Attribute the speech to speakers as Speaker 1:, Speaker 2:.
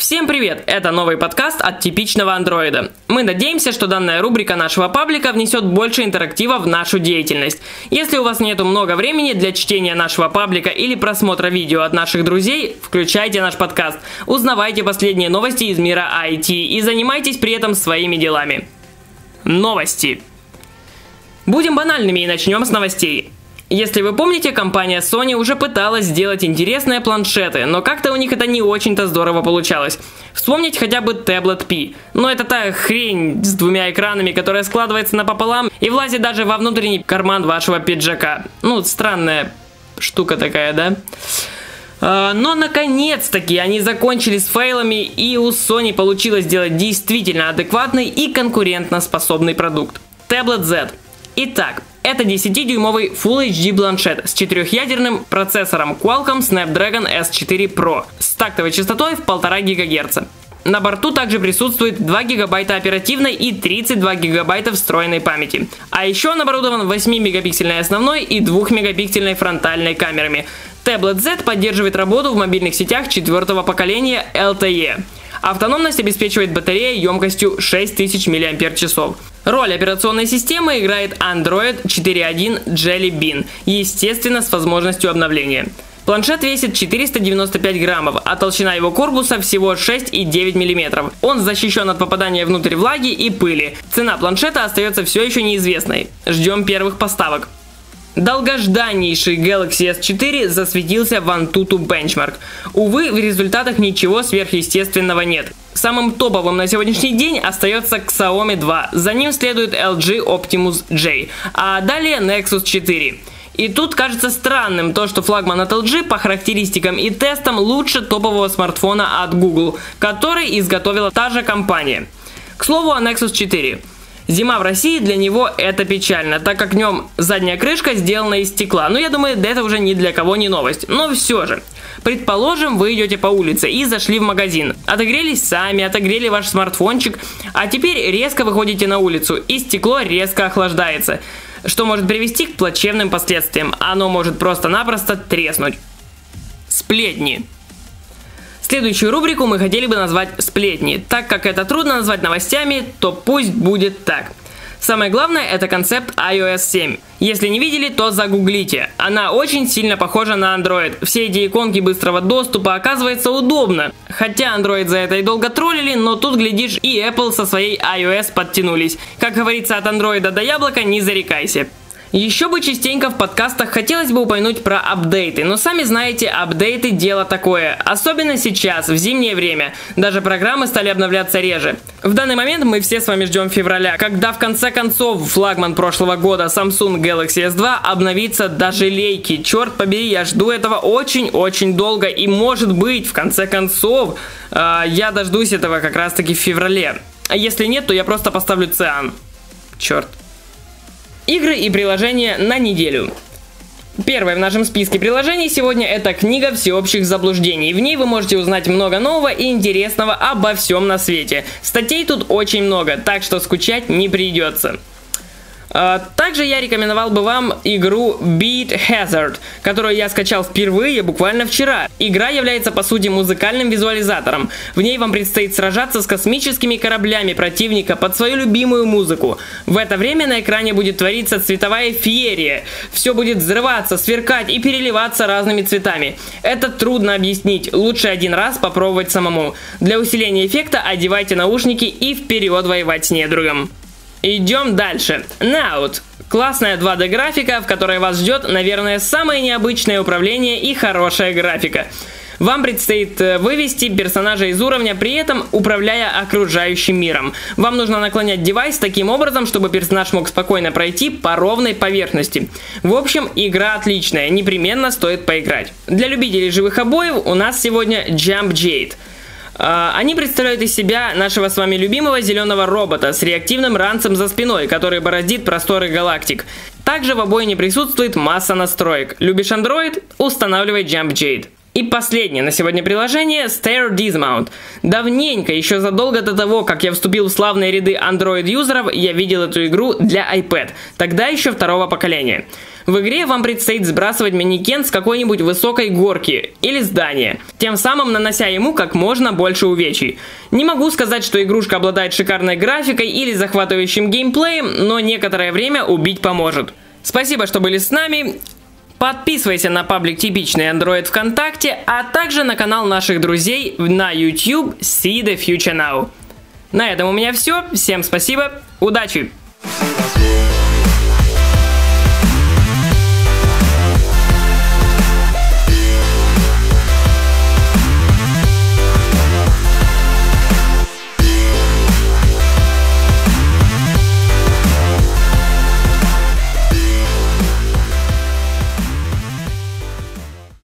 Speaker 1: Всем привет! Это новый подкаст от типичного андроида. Мы надеемся, что данная рубрика нашего паблика внесет больше интерактива в нашу деятельность. Если у вас нету много времени для чтения нашего паблика или просмотра видео от наших друзей, включайте наш подкаст, узнавайте последние новости из мира IT и занимайтесь при этом своими делами. Новости. Будем банальными и начнем с новостей. Если вы помните, компания Sony уже пыталась сделать интересные планшеты, но как-то у них это не очень-то здорово получалось. Вспомнить хотя бы Tablet P. Но это та хрень с двумя экранами, которая складывается напополам и влазит даже во внутренний карман вашего пиджака. Ну, странная штука такая, да? А, но наконец-таки они закончили с фейлами и у Sony получилось сделать действительно адекватный и конкурентно способный продукт. Tablet Z. Итак, это 10-дюймовый Full HD планшет с четырехъядерным процессором Qualcomm Snapdragon S4 Pro с тактовой частотой в 1,5 ГГц. На борту также присутствует 2 гигабайта оперативной и 32 гигабайта встроенной памяти. А еще он оборудован 8-мегапиксельной основной и 2-мегапиксельной фронтальной камерами. Tablet Z поддерживает работу в мобильных сетях четвертого поколения LTE. Автономность обеспечивает батарея емкостью 6000 мАч. Роль операционной системы играет Android 4.1 Jelly Bean, естественно с возможностью обновления. Планшет весит 495 граммов, а толщина его корпуса всего 6,9 мм. Он защищен от попадания внутрь влаги и пыли. Цена планшета остается все еще неизвестной. Ждем первых поставок. Долгожданнейший Galaxy S4 засветился в Antutu Benchmark. Увы, в результатах ничего сверхъестественного нет. Самым топовым на сегодняшний день остается Xiaomi 2, за ним следует LG Optimus J, а далее Nexus 4. И тут кажется странным то, что флагман от LG по характеристикам и тестам лучше топового смартфона от Google, который изготовила та же компания. К слову о Nexus 4. Зима в России для него это печально, так как в нем задняя крышка сделана из стекла. Но ну, я думаю, это уже ни для кого не новость. Но все же. Предположим, вы идете по улице и зашли в магазин. Отогрелись сами, отогрели ваш смартфончик, а теперь резко выходите на улицу, и стекло резко охлаждается что может привести к плачевным последствиям. Оно может просто-напросто треснуть. Сплетни. Следующую рубрику мы хотели бы назвать «Сплетни». Так как это трудно назвать новостями, то пусть будет так. Самое главное это концепт iOS 7. Если не видели, то загуглите. Она очень сильно похожа на Android. Все эти иконки быстрого доступа оказывается удобно. Хотя Android за это и долго троллили, но тут глядишь и Apple со своей iOS подтянулись. Как говорится, от Android до яблока не зарекайся. Еще бы частенько в подкастах хотелось бы упомянуть про апдейты, но сами знаете, апдейты дело такое, особенно сейчас, в зимнее время. Даже программы стали обновляться реже. В данный момент мы все с вами ждем февраля, когда в конце концов флагман прошлого года Samsung Galaxy S2 обновится до желейки. Черт побери, я жду этого очень-очень долго и может быть в конце концов э, я дождусь этого как раз таки в феврале. А если нет, то я просто поставлю циан. Черт. Игры и приложения на неделю. Первое в нашем списке приложений сегодня это книга всеобщих заблуждений. В ней вы можете узнать много нового и интересного обо всем на свете. Статей тут очень много, так что скучать не придется. А, также я рекомендовал бы вам игру Beat Hazard, которую я скачал впервые буквально вчера. Игра является по сути музыкальным визуализатором. В ней вам предстоит сражаться с космическими кораблями противника под свою любимую музыку. В это время на экране будет твориться цветовая феерия. Все будет взрываться, сверкать и переливаться разными цветами. Это трудно объяснить, лучше один раз попробовать самому. Для усиления эффекта одевайте наушники и вперед воевать с недругом. Идем дальше. Naut. Классная 2D графика, в которой вас ждет, наверное, самое необычное управление и хорошая графика. Вам предстоит э, вывести персонажа из уровня, при этом управляя окружающим миром. Вам нужно наклонять девайс таким образом, чтобы персонаж мог спокойно пройти по ровной поверхности. В общем, игра отличная, непременно стоит поиграть. Для любителей живых обоев у нас сегодня Jump Jade. А, они представляют из себя нашего с вами любимого зеленого робота с реактивным ранцем за спиной, который бороздит просторы галактик. Также в обоине присутствует масса настроек. Любишь Android? Устанавливай Jump Jade. И последнее на сегодня приложение Stair Dismount. Давненько, еще задолго до того, как я вступил в славные ряды Android-юзеров, я видел эту игру для iPad, тогда еще второго поколения. В игре вам предстоит сбрасывать манекен с какой-нибудь высокой горки или здания, тем самым нанося ему как можно больше увечий. Не могу сказать, что игрушка обладает шикарной графикой или захватывающим геймплеем, но некоторое время убить поможет. Спасибо, что были с нами. Подписывайся на паблик Типичный Android ВКонтакте, а также на канал наших друзей на YouTube See the Future Now. На этом у меня все. Всем спасибо. Удачи!